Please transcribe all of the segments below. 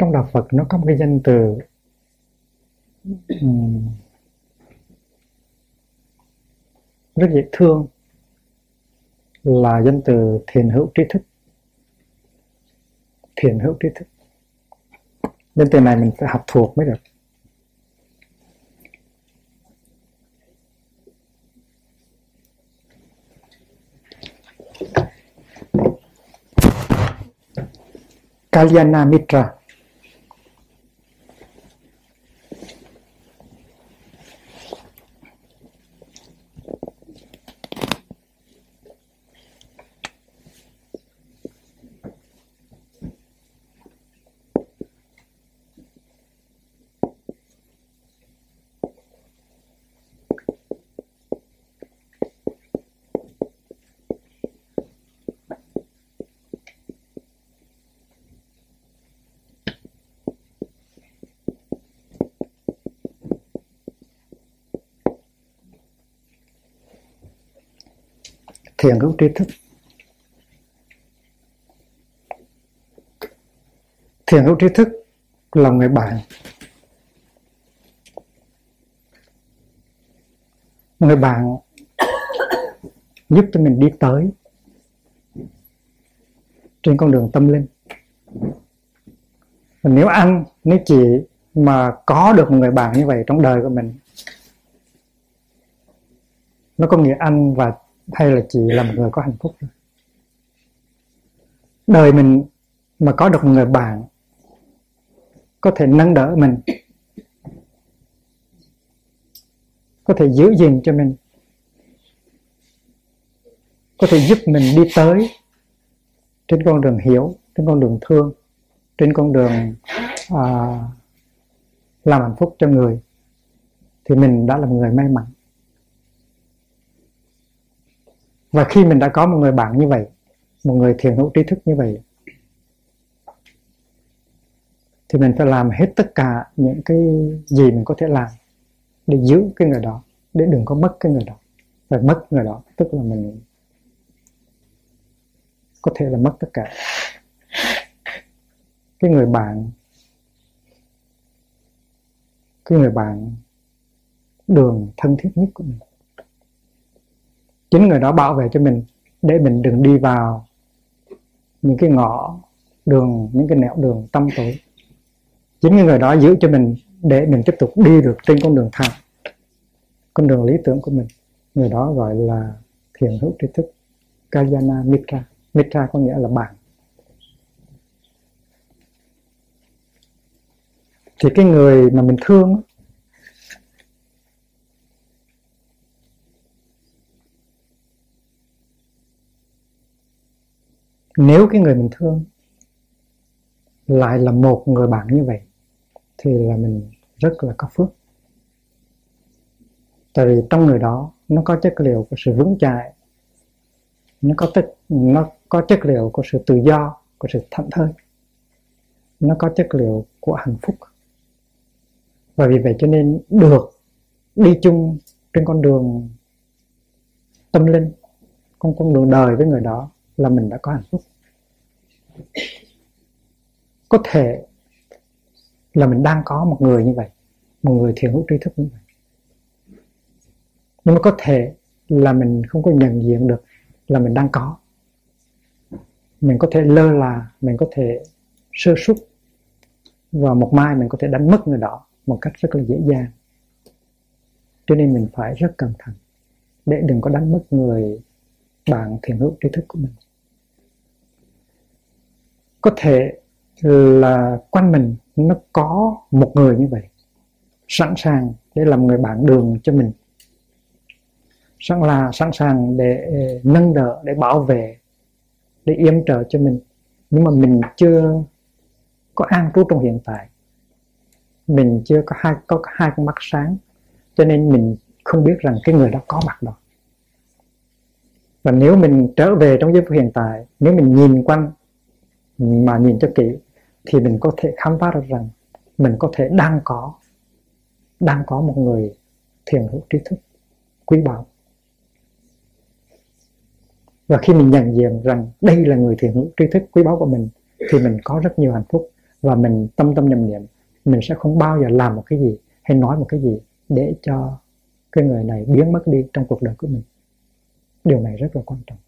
trong đạo Phật nó có một cái danh từ um, rất dễ thương là danh từ thiền hữu trí thức. Thiền hữu trí thức. Danh từ này mình phải học thuộc mới được. Kalyana Mitra thiền hữu tri thức. Thiền hữu tri thức là người bạn người bạn giúp cho mình đi tới trên con đường tâm linh. Và nếu anh nếu chị mà có được một người bạn như vậy trong đời của mình, nó có nghĩa anh và hay là chị là một người có hạnh phúc? Rồi đời mình mà có được một người bạn có thể nâng đỡ mình có thể giữ gìn cho mình có thể giúp mình đi tới trên con đường hiểu trên con đường thương trên con đường à, làm hạnh phúc cho người thì mình đã là một người may mắn. Và khi mình đã có một người bạn như vậy, một người thiền hữu trí thức như vậy, thì mình phải làm hết tất cả những cái gì mình có thể làm để giữ cái người đó, để đừng có mất cái người đó. Và mất người đó, tức là mình có thể là mất tất cả. Cái người bạn, cái người bạn đường thân thiết nhất của mình chính người đó bảo vệ cho mình, để mình đừng đi vào những cái ngõ đường, những cái nẻo đường tâm tối. Chính người đó giữ cho mình để mình tiếp tục đi được trên con đường thẳng, con đường lý tưởng của mình. Người đó gọi là thiền hữu tri thức Kayana Mitra. Mitra có nghĩa là bạn. Thì cái người mà mình thương nếu cái người mình thương lại là một người bạn như vậy, thì là mình rất là có phước. Tại vì trong người đó, nó có chất liệu của sự vững chãi, nó có chất nó có chất liệu của sự tự do, của sự thảnh thơi, nó có chất liệu của hạnh phúc. Và vì vậy cho nên được đi chung trên con đường tâm linh, con con đường đời với người đó là mình đã có hạnh phúc có thể là mình đang có một người như vậy, một người thiền hữu tri thức như vậy. Nhưng mà có thể là mình không có nhận diện được là mình đang có. Mình có thể lơ là, mình có thể sơ suất, và một mai mình có thể đánh mất người đó một cách rất là dễ dàng. Cho nên mình phải rất cẩn thận để đừng có đánh mất người bạn thiền hữu tri thức của mình. Có thể là quanh mình nó có một người như vậy, sẵn sàng để làm người bạn đường cho mình. Sẵn là sẵn sàng để ờ, nâng đỡ, để bảo vệ, để yểm trợ cho mình. Nhưng mà mình chưa có an trú trong hiện tại. Mình chưa có hai có hai con mắt sáng, cho nên mình không biết rằng cái người đó có mặt đó. Và nếu mình trở về trong giây phút hiện tại, nếu mình nhìn quanh, mà nhìn cho kỹ thì mình có thể khám phá được rằng mình có thể đang có đang có một người thiền hữu trí thức, quý báu. Và khi mình nhận diện rằng đây là người thiền hữu trí thức, quý báu của mình, thì mình có rất nhiều hạnh phúc và mình tâm tâm niệm niệm. Mình sẽ không bao giờ làm một cái gì hay nói một cái gì để cho cái người này biến mất đi trong cuộc đời của mình. Điều này rất là quan trọng.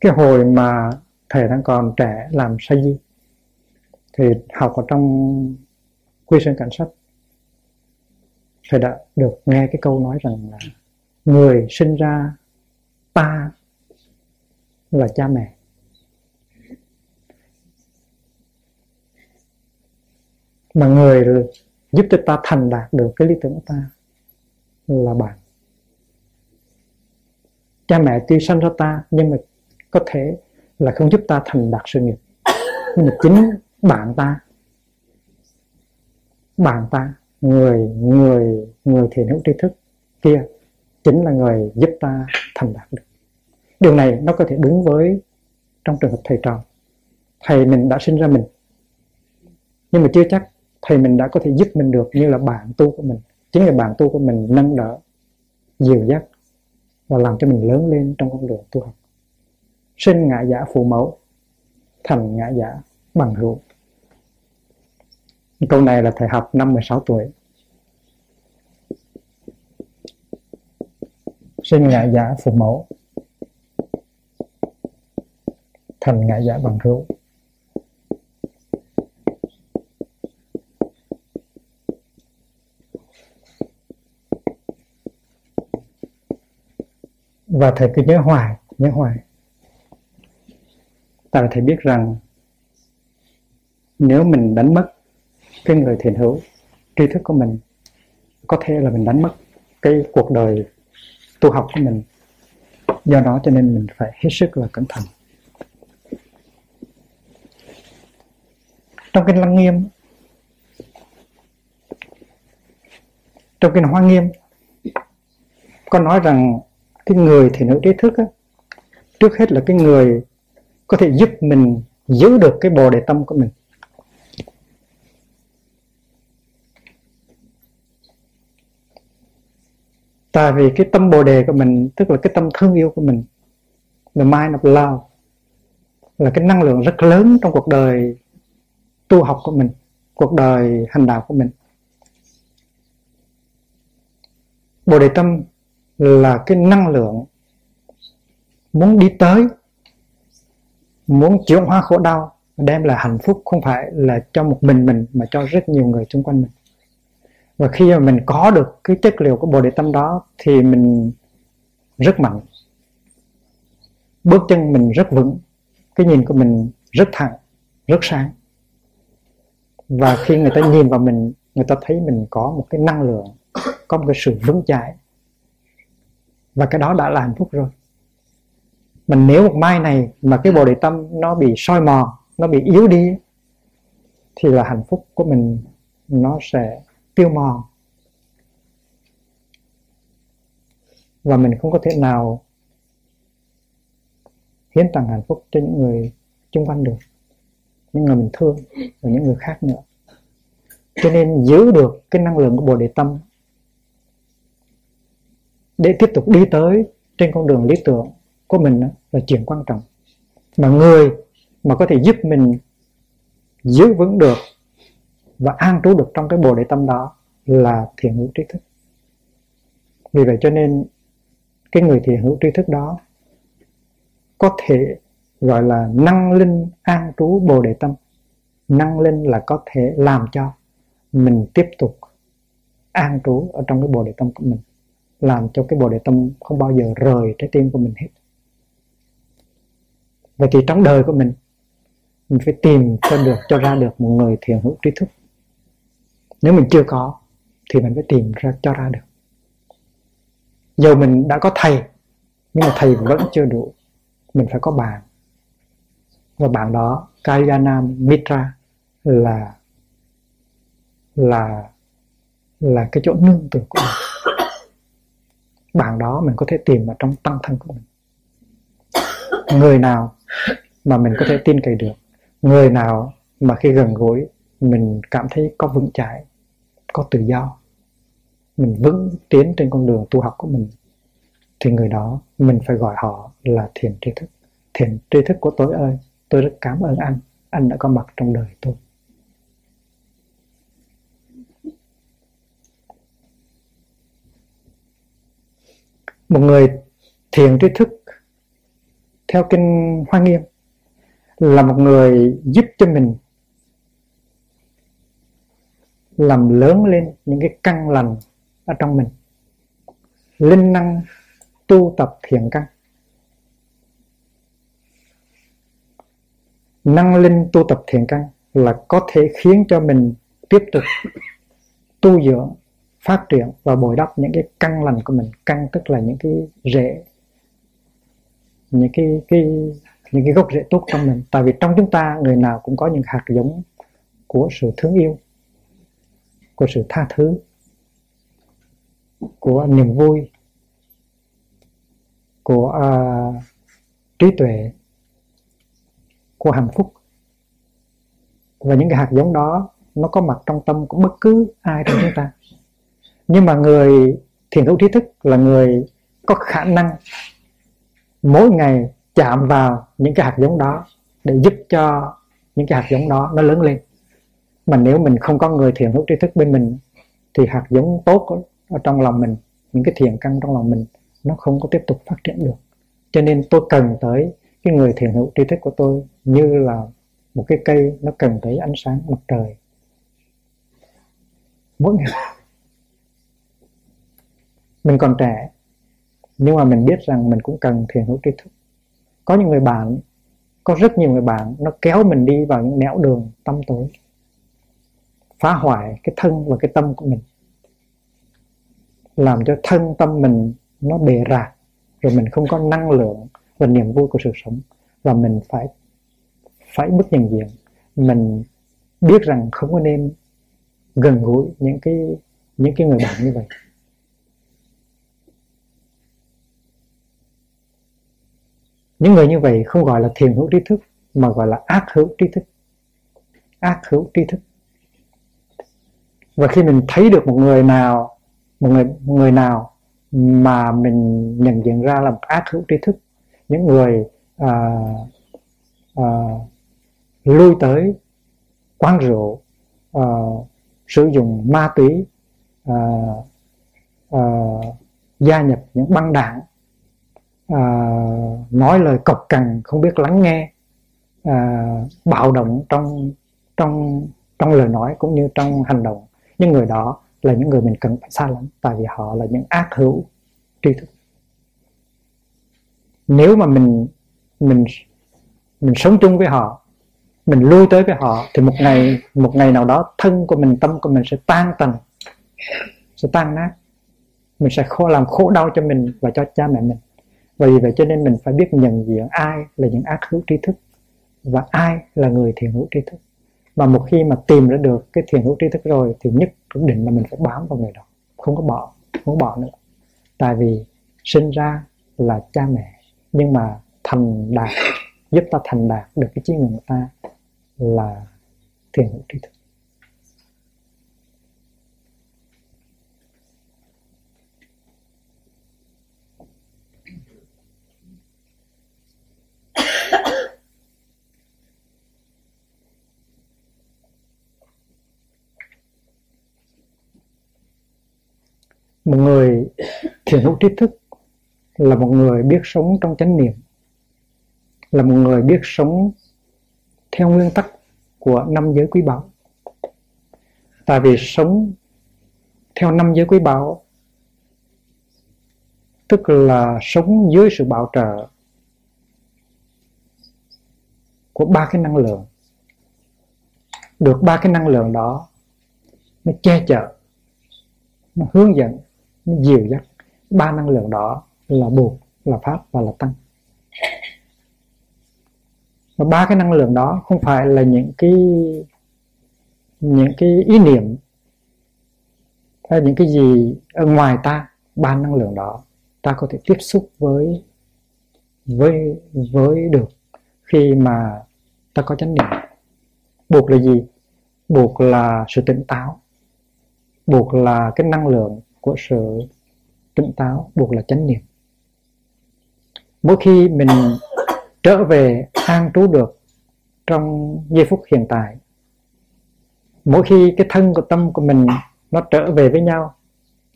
Cái hồi mà thầy đang còn trẻ làm sa di, thì học ở trong quy sinh cảnh sách thầy đã được nghe cái câu nói rằng là người sinh ra ta là cha mẹ. Mà người giúp cho ta thành đạt được cái lý tưởng của ta là bạn. Cha mẹ tuy sanh ra ta, nhưng mà có thể là không giúp ta thành đạt sự nghiệp. Nhưng mà chính bạn ta bạn ta, người người người thiền hữu tri thức kia chính là người giúp ta thành đạt được. Điều này nó có thể đúng với trong trường hợp thầy trò. Thầy mình đã sinh ra mình. Nhưng mà chưa chắc thầy mình đã có thể giúp mình được như là bạn tu của mình. Chính là bạn tu của mình nâng đỡ dìu dắt và làm cho mình lớn lên trong con đường tu học sinh ngã giả phụ mẫu, thành ngã giả bằng hữu. Câu này là thầy học năm 16 tuổi. Sinh ngã giả phụ mẫu, thành ngã giả bằng hữu. Và thầy cứ nhớ hoài nhớ hoài ta có thầy biết rằng nếu mình đánh mất cái người thiện hữu tri thức của mình có thể là mình đánh mất cái cuộc đời tu học của mình. Do đó cho nên mình phải hết sức là cẩn thận. Trong kinh lăng nghiêm trong kinh hoa nghiêm có nói rằng cái người thiện hữu trí thức á, trước hết là cái người có thể giúp mình giữ được cái bồ đề tâm của mình. Tại vì cái tâm bồ đề của mình, tức là cái tâm thương yêu của mình the mind of love, là cái năng lượng rất lớn trong cuộc đời tu học của mình, cuộc đời hành đạo của mình. Bồ đề tâm là cái năng lượng muốn đi tới muốn chuyển hóa khổ đau, đem lại hạnh phúc không phải là cho một mình mình, mà cho rất nhiều người xung quanh mình. Và khi mà mình có được cái chất liệu của bồ đề tâm đó, thì mình rất mạnh. Bước chân mình rất vững, cái nhìn của mình rất thẳng, rất sáng. Và khi người ta nhìn vào mình, người ta thấy mình có một cái năng lượng, có một cái sự vững chãi. Và cái đó đã là hạnh phúc rồi mình nếu một mai này mà cái bồ đề tâm nó bị soi mòn, nó bị yếu đi, thì là hạnh phúc của mình nó sẽ tiêu mòn. Và mình không có thể nào hiến tặng hạnh phúc cho những người chung quanh được, những người mình thương và những người khác nữa. Cho nên giữ được cái năng lượng của bồ đề tâm để tiếp tục đi tới trên con đường lý tưởng của mình là chuyện quan trọng. Mà người mà có thể giúp mình giữ vững được và an trú được trong cái bồ đề tâm đó là thiện hữu trí thức. Vì vậy cho nên cái người thiện hữu trí thức đó có thể gọi là năng linh an trú bồ đề tâm. Năng linh là có thể làm cho mình tiếp tục an trú ở trong cái bồ đề tâm của mình, làm cho cái bồ đề tâm không bao giờ rời trái tim của mình hết vậy thì trong đời của mình mình phải tìm cho được, cho ra được một người thiền hữu trí thức. Nếu mình chưa có, thì mình phải tìm ra, cho ra được. Dù mình đã có thầy, nhưng mà thầy vẫn chưa đủ, mình phải có bạn. Và bạn đó Kayana Mitra, là là là cái chỗ nương tựa của mình. Bạn đó mình có thể tìm ở trong tăng thân của mình. Người nào mà mình có thể tin cậy được. Người nào mà khi gần gũi, mình cảm thấy có vững chãi, có tự do, mình vững tiến trên con đường tu học của mình, thì người đó mình phải gọi họ là thiền tri thức. Thiền tri thức của tôi ơi, tôi rất cảm ơn anh. Anh đã có mặt trong đời tôi. Một người thiền tri thức theo kinh Hoa Nghiêm, là một người giúp cho mình làm lớn lên những cái căn lành ở trong mình. Linh năng tu tập thiện căn. Năng linh tu tập thiện căn là có thể khiến cho mình tiếp tục tu dưỡng, phát triển và bồi đắp những cái căn lành của mình. Căn tức là những cái rễ những cái cái những cái gốc rễ tốt trong mình. Tại vì trong chúng ta người nào cũng có những hạt giống của sự thương yêu của sự tha thứ của niềm vui của uh, trí tuệ của hạnh phúc. Và những cái hạt giống đó nó có mặt trong tâm của bất cứ ai trong chúng ta. Nhưng mà người thiền hữu trí thức là người có khả năng mỗi ngày chạm vào những cái hạt giống đó để giúp cho những cái hạt giống đó nó lớn lên. Mà nếu mình không có người thiền hữu tri thức bên mình, thì hạt giống tốt ở trong lòng mình, những cái thiện căn trong lòng mình, nó không có tiếp tục phát triển được. Cho nên tôi cần tới cái người thiền hữu tri thức của tôi như là một cái cây nó cần tới ánh sáng mặt trời. Mỗi ngày. Mình còn trẻ nhưng mà mình biết rằng mình cũng cần thiền hữu tri thức. Có những người bạn, có rất nhiều người bạn, nó kéo mình đi vào những nẻo đường tâm tối, phá hoại cái thân và cái tâm của mình, làm cho thân tâm mình nó bề rạc, rồi mình không có năng lượng và niềm vui của sự sống, và mình phải phải bước nhận diện. Mình biết rằng không có nên gần gũi những cái những cái người bạn như vậy. Những người như vậy không gọi là thiền hữu trí thức mà gọi là ác hữu trí thức. Ác hữu trí thức. Và khi mình thấy được một người nào một người một người nào mà mình nhận diện ra là một ác hữu trí thức những người à, à, lui tới quán rượu à, sử dụng ma túy à, à, gia nhập những băng đảng à, nói lời cộc cằn không biết lắng nghe à, bạo động trong trong trong lời nói cũng như trong hành động. Những người đó là những người mình cần phải xa lắm tại vì họ là những ác hữu tri thức. Nếu mà mình mình mình sống chung với họ mình lui tới với họ thì một ngày một ngày nào đó thân của mình tâm của mình sẽ tan tành sẽ tan nát. Mình sẽ khổ làm khổ đau cho mình và cho cha mẹ mình vì vậy cho nên mình phải biết nhận diện ai là những ác hữu tri thức và ai là người thiện hữu tri thức. Mà một khi mà tìm ra được cái thiền hữu tri thức rồi thì nhất định là mình phải bám vào người đó, không có bỏ, không có bỏ nữa. Tại vì sinh ra là cha mẹ, nhưng mà thành đạt, giúp ta thành đạt được cái trí nguyện của ta là thiền hữu tri thức. Một người thiền hữu trí thức là một người biết sống trong chánh niệm, là một người biết sống theo nguyên tắc của năm giới quý báu. Tại vì sống theo năm giới quý báu, tức là sống dưới sự bảo trợ của ba cái năng lượng. Được ba cái năng lượng đó, nó che chở, nó hướng dẫn nó dìu dắt. Ba năng lượng đó là buộc là pháp và là tăng. Và ba cái năng lượng đó không phải là những cái những cái ý niệm hay những cái gì ở ngoài ta. Ba năng lượng đó ta có thể tiếp xúc với với với được khi mà ta có chánh niệm. Buộc là gì? Buộc là sự tỉnh táo. Buộc là cái năng lượng của sự tỉnh táo buộc là chánh niệm. Mỗi khi mình trở về an trú được trong giây phút hiện tại mỗi khi cái thân của tâm của mình nó trở về với nhau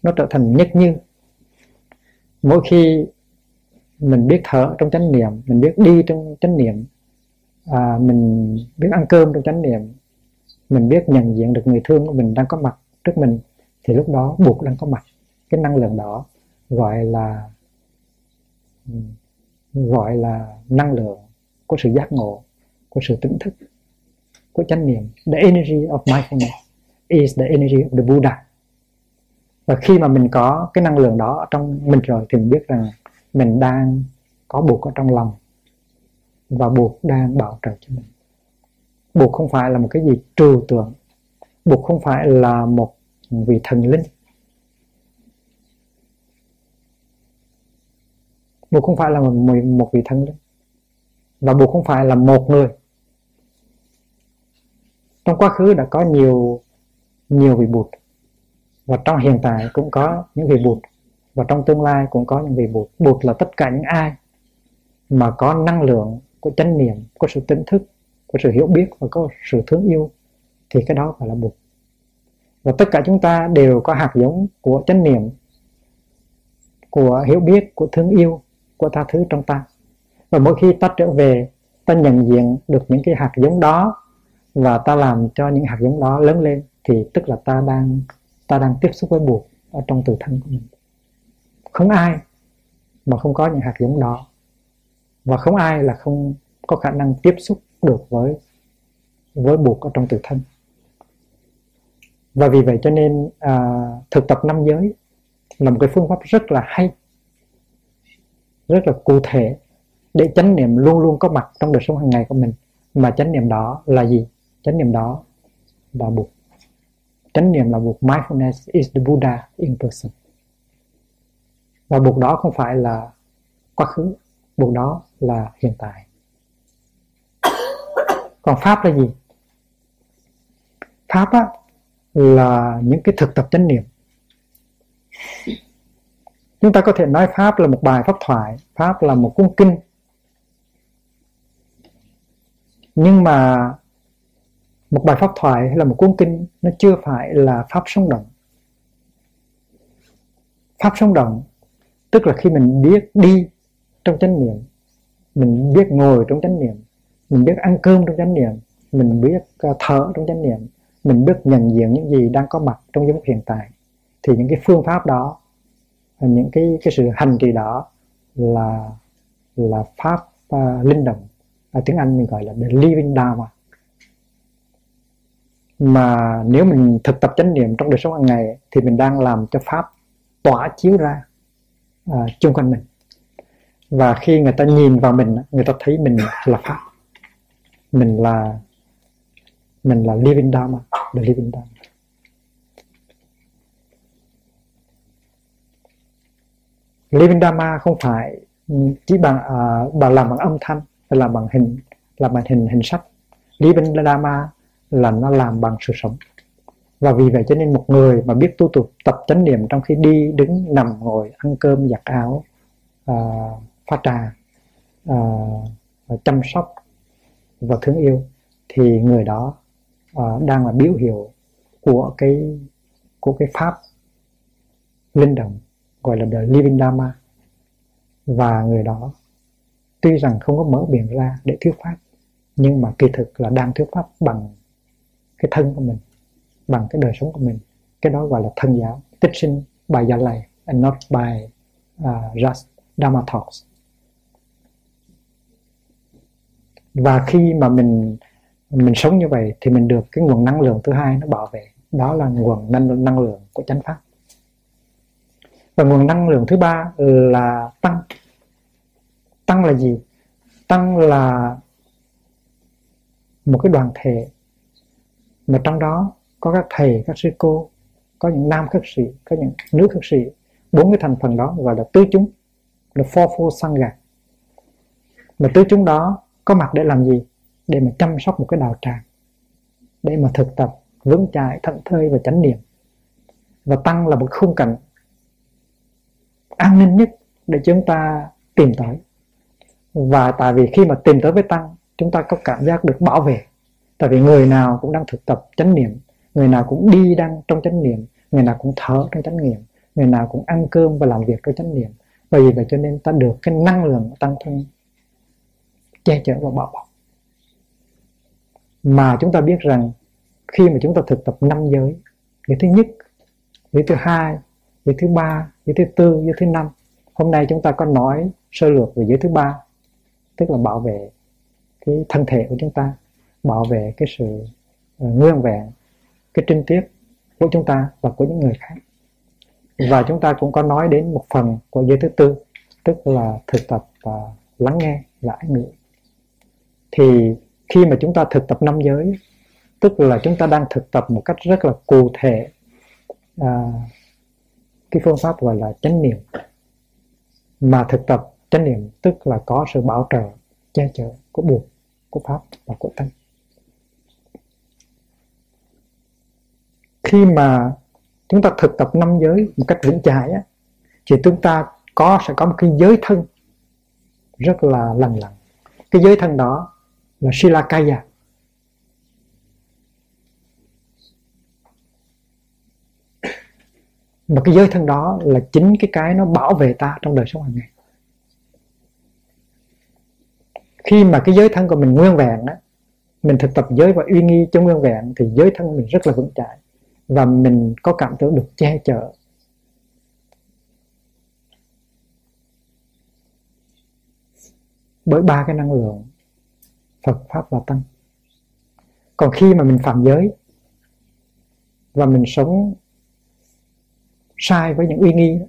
nó trở thành nhất như mỗi khi mình biết thở trong chánh niệm mình biết đi trong chánh niệm à, mình biết ăn cơm trong chánh niệm mình biết nhận diện được người thương của mình đang có mặt trước mình thì lúc đó buộc đang có mặt, cái năng lượng đó gọi là gọi là năng lượng của sự giác ngộ, của sự tỉnh thức, của chánh niệm. The energy of mindfulness is the energy of the Buddha. Và khi mà mình có cái năng lượng đó trong mình rồi thì mình biết rằng mình đang có buộc ở trong lòng và buộc đang bảo trợ cho mình. Buộc không phải là một cái gì trừu tượng, buộc không phải là một vị thần linh. Buộc không phải là một, một vị thần linh. Và buộc không phải là một người. Trong quá khứ đã có nhiều nhiều vị bụt. Và trong hiện tại cũng có những vị bụt. Và trong tương lai cũng có những vị bụt. Bụt là tất cả những ai mà có năng lượng có chánh niệm có sự tỉnh thức có sự hiểu biết và có sự thương yêu thì cái đó phải là bụt và tất cả chúng ta đều có hạt giống của chánh niệm, của hiểu biết, của thương yêu, của tha thứ trong ta. Và mỗi khi ta trở về, ta nhận diện được những cái hạt giống đó và ta làm cho những hạt giống đó lớn lên, thì tức là ta đang ta đang tiếp xúc với buộc ở trong tự thân của mình. Không ai mà không có những hạt giống đó. Và không ai là không có khả năng tiếp xúc được với với buộc ở trong tự thân và vì vậy cho nên à, thực tập năm giới là một cái phương pháp rất là hay rất là cụ thể để chánh niệm luôn luôn có mặt trong đời sống hàng ngày của mình. Mà chánh niệm đó là gì? Chánh niệm đó là buộc. Chánh niệm là buộc mindfulness is the Buddha in person. Và buộc đó không phải là quá khứ buộc đó là hiện tại. Còn pháp là gì? Pháp á, là những cái thực tập chánh niệm. Chúng ta có thể nói pháp là một bài pháp thoại, pháp là một cuốn kinh. Nhưng mà một bài pháp thoại hay là một cuốn kinh, nó chưa phải là pháp sống động. Pháp sống động, tức là khi mình biết đi trong chánh niệm, mình biết ngồi trong chánh niệm, mình biết ăn cơm trong chánh niệm, mình biết ờ, thở trong chánh niệm mình biết nhận diện những gì đang có mặt trong giây phút hiện tại. Thì những cái phương pháp đó những cái cái sự hành trì đó là là pháp uh, linh động. Ở tiếng Anh mình gọi là the living dharma. Mà nếu mình thực tập chánh niệm trong đời sống hàng ngày thì mình đang làm cho pháp tỏa chiếu ra uh, chung quanh mình. Và khi người ta nhìn vào mình người ta thấy mình là pháp. Mình là mình là living dharma the living dharma. Living dharma không phải chỉ bằng uh, bằng làm bằng âm thanh hay làm bằng hình làm bằng hình hình sắc. Living dharma là nó làm bằng sự sống. Và vì vậy cho nên một người mà biết tu tục tập chánh niệm trong khi đi đứng nằm ngồi ăn cơm giặt áo à, uh, pha trà uh, chăm sóc và thương yêu thì người đó uh, đang là biểu hiệu của cái của cái pháp linh động gọi là the living dharma. Và người đó tuy rằng không có mở miệng ra để thuyết pháp nhưng mà kỳ thực là đang thuyết pháp bằng cái thân của mình bằng cái đời sống của mình. Cái đó gọi là thân giáo teaching by Gia Lầy and not by à, uh, just Dharma talks. Và khi mà mình mình sống như vậy thì mình được cái nguồn năng lượng thứ hai nó bảo vệ. Đó là nguồn năng, năng lượng của chánh pháp. Và nguồn năng lượng thứ ba là tăng. Tăng là gì? Tăng là một cái đoàn thể. Mà trong đó có các thầy các sư cô có những nam khất sĩ có những nữ khất sĩ. Bốn cái thành phần đó gọi là tứ chúng. Là sang sangha mà tứ chúng đó có mặt để làm gì? Để mà chăm sóc một cái đạo tràng, để mà thực tập, vững chãi thận thơi và chánh niệm. Và tăng là một khung cảnh an ninh nhất để chúng ta tìm tới. Và tại vì khi mà tìm tới với tăng, chúng ta có cảm giác được bảo vệ. Tại vì người nào cũng đang thực tập chánh niệm, người nào cũng đi đang trong chánh niệm, người nào cũng thở trong chánh niệm, người nào cũng ăn cơm và làm việc trong chánh niệm. Bởi vì vậy cho nên ta được cái năng lượng tăng thân che chở và bảo bọc mà chúng ta biết rằng khi mà chúng ta thực tập năm giới giới thứ nhất giới thứ hai giới thứ ba giới thứ tư giới thứ năm, hôm nay chúng ta có nói sơ lược về giới thứ ba, tức là bảo vệ cái thân thể của chúng ta, bảo vệ cái sự ờ, nguyên vẹn, cái trinh tiết của chúng ta và của những người khác. Và chúng ta cũng có nói đến một phần của giới thứ tư, tức là thực tập và lắng nghe và ái ngữ. Thì khi mà chúng ta thực tập năm giới tức là chúng ta đang thực tập một cách rất là cụ thể à, cái phương pháp gọi là chánh niệm. Mà thực tập chánh niệm tức là có sự bảo trợ che chở của buộc của pháp và của tăng khi mà chúng ta thực tập năm giới một cách vững chãi á, thì chúng ta có sẽ có một cái giới thân rất là lành lặn. Cái giới thân đó là Silakaya mà cái giới thân đó là chính cái cái nó bảo vệ ta trong đời sống hàng ngày. Khi mà cái giới thân của mình nguyên vẹn á, mình thực tập giới và uy nghi cho nguyên vẹn, thì giới thân mình rất là vững chãi. Và mình có cảm tưởng được che chở. Bởi ba cái năng lượng Phật pháp và tăng. Còn khi mà mình phạm giới và mình sống sai với những uy nghi đó,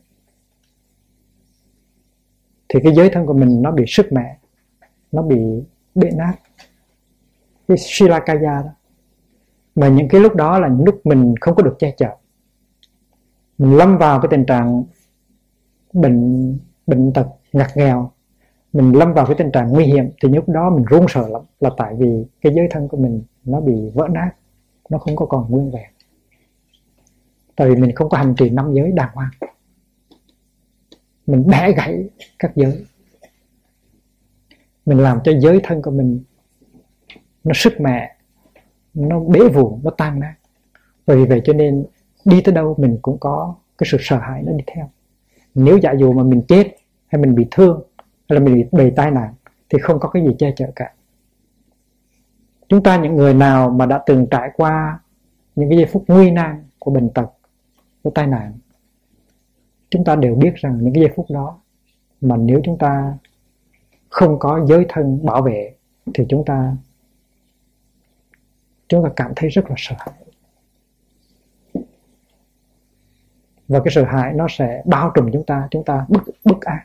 thì cái giới thân của mình nó bị sức mẻ nó bị bể nát. Cái shilakaya đó. Mà những cái lúc đó là những lúc mình không có được che chở. Mình lâm vào cái tình trạng bệnh bệnh tật ngặt nghèo mình lâm vào cái tình trạng nguy hiểm thì lúc đó mình run sợ lắm. Là tại vì cái giới thân của mình nó bị vỡ nát, nó không có còn nguyên vẹn. Tại vì mình không có hành trì năm giới đàng hoàng. Mình bẻ gãy các giới. Mình làm cho giới thân của mình nó sức mẹ nó bế vụ nó tan nát. Vì vậy cho nên đi tới đâu mình cũng có cái sự sợ hãi nó đi theo. Nếu giả dụ mà mình chết hay mình bị thương là mình bị bị tai nạn thì không có cái gì che chở cả. Chúng ta những người nào mà đã từng trải qua những cái giây phút nguy nan của bệnh tật, của tai nạn, chúng ta đều biết rằng những cái giây phút đó mà nếu chúng ta không có giới thân bảo vệ thì chúng ta chúng ta cảm thấy rất là sợ hãi. Và cái sợ hãi nó sẽ bao trùm chúng ta chúng ta bất bất an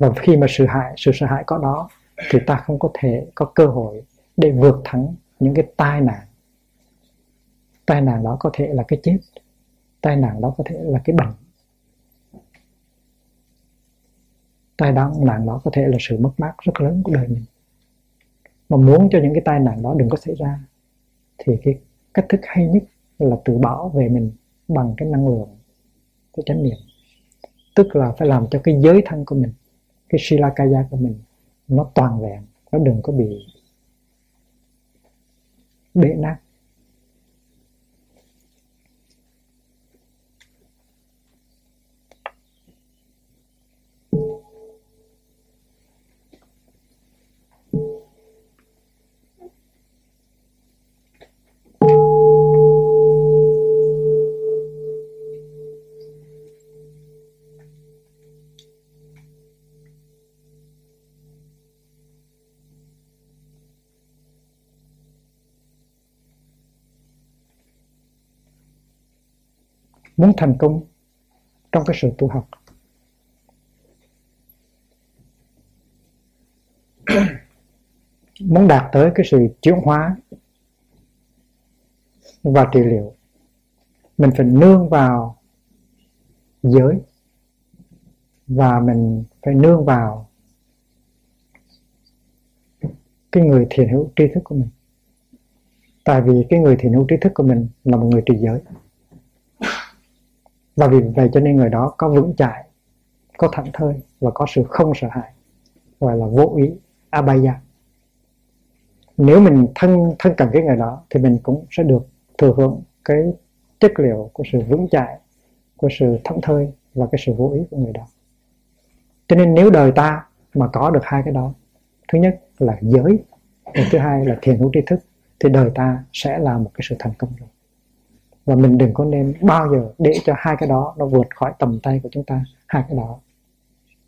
và khi mà sự hại, sự sợ hãi có đó, thì ta không có thể có cơ hội để vượt thắng những cái tai nạn. Tai nạn đó có thể là cái chết, tai nạn đó có thể là cái bệnh. Tai nạn đó có thể là sự mất mát rất lớn của đời mình. Mà muốn cho những cái tai nạn đó đừng có xảy ra, thì cái cách thức hay nhất là tự bảo vệ mình bằng cái năng lượng của chánh niệm. Tức là phải làm cho cái giới thân của mình cái silakaya của mình nó toàn vẹn nó đừng có bị bể nát. Muốn thành công trong cái sự tu học. Muốn đạt tới cái sự chuyển hóa và trị liệu, mình phải nương vào giới và mình phải nương vào cái người thiền hữu tri thức của mình. Tại vì cái người thiền hữu tri thức của mình là một người trì giới và vì vậy cho nên người đó có vững chãi, có thẳng thơi và có sự không sợ hãi, gọi là vô ý, abaya. Nếu mình thân thân cận với người đó thì mình cũng sẽ được thừa hưởng cái chất liệu của sự vững chãi, của sự thẳng thơi và cái sự vô ý của người đó. Cho nên nếu đời ta mà có được hai cái đó, thứ nhất là giới, và thứ hai là thiền hữu tri thức, thì đời ta sẽ là một cái sự thành công rồi và mình đừng có nên bao giờ để cho hai cái đó nó vượt khỏi tầm tay của chúng ta. Hai cái đó,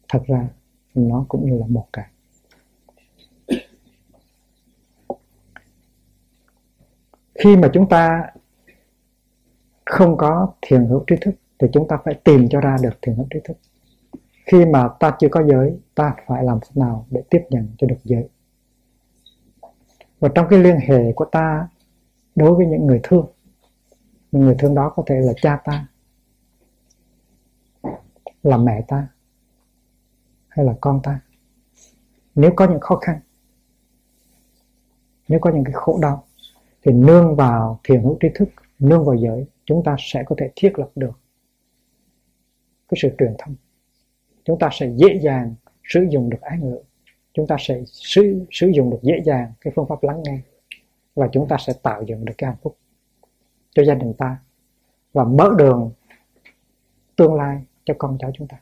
thật ra, nó cũng như là một cái. Khi mà chúng ta không có thiền hữu trí thức, thì chúng ta phải tìm cho ra được thiền hữu trí thức. Khi mà ta chưa có giới, ta phải làm thế nào để tiếp nhận cho được giới? Và trong cái liên hệ của ta đối với những người thương nhưng người thương đó có thể là cha ta là mẹ ta hay là con ta. Nếu có những khó khăn nếu có những cái khổ đau thì nương vào thiền hữu trí thức nương vào giới chúng ta sẽ có thể thiết lập được cái sự truyền thông. Chúng ta sẽ dễ dàng sử dụng được ái ngữ. Chúng ta sẽ sử, sử dụng được dễ dàng cái phương pháp lắng nghe. Và chúng ta sẽ tạo dựng được cái hạnh phúc cho gia đình ta và mở đường tương lai cho con cháu chúng ta.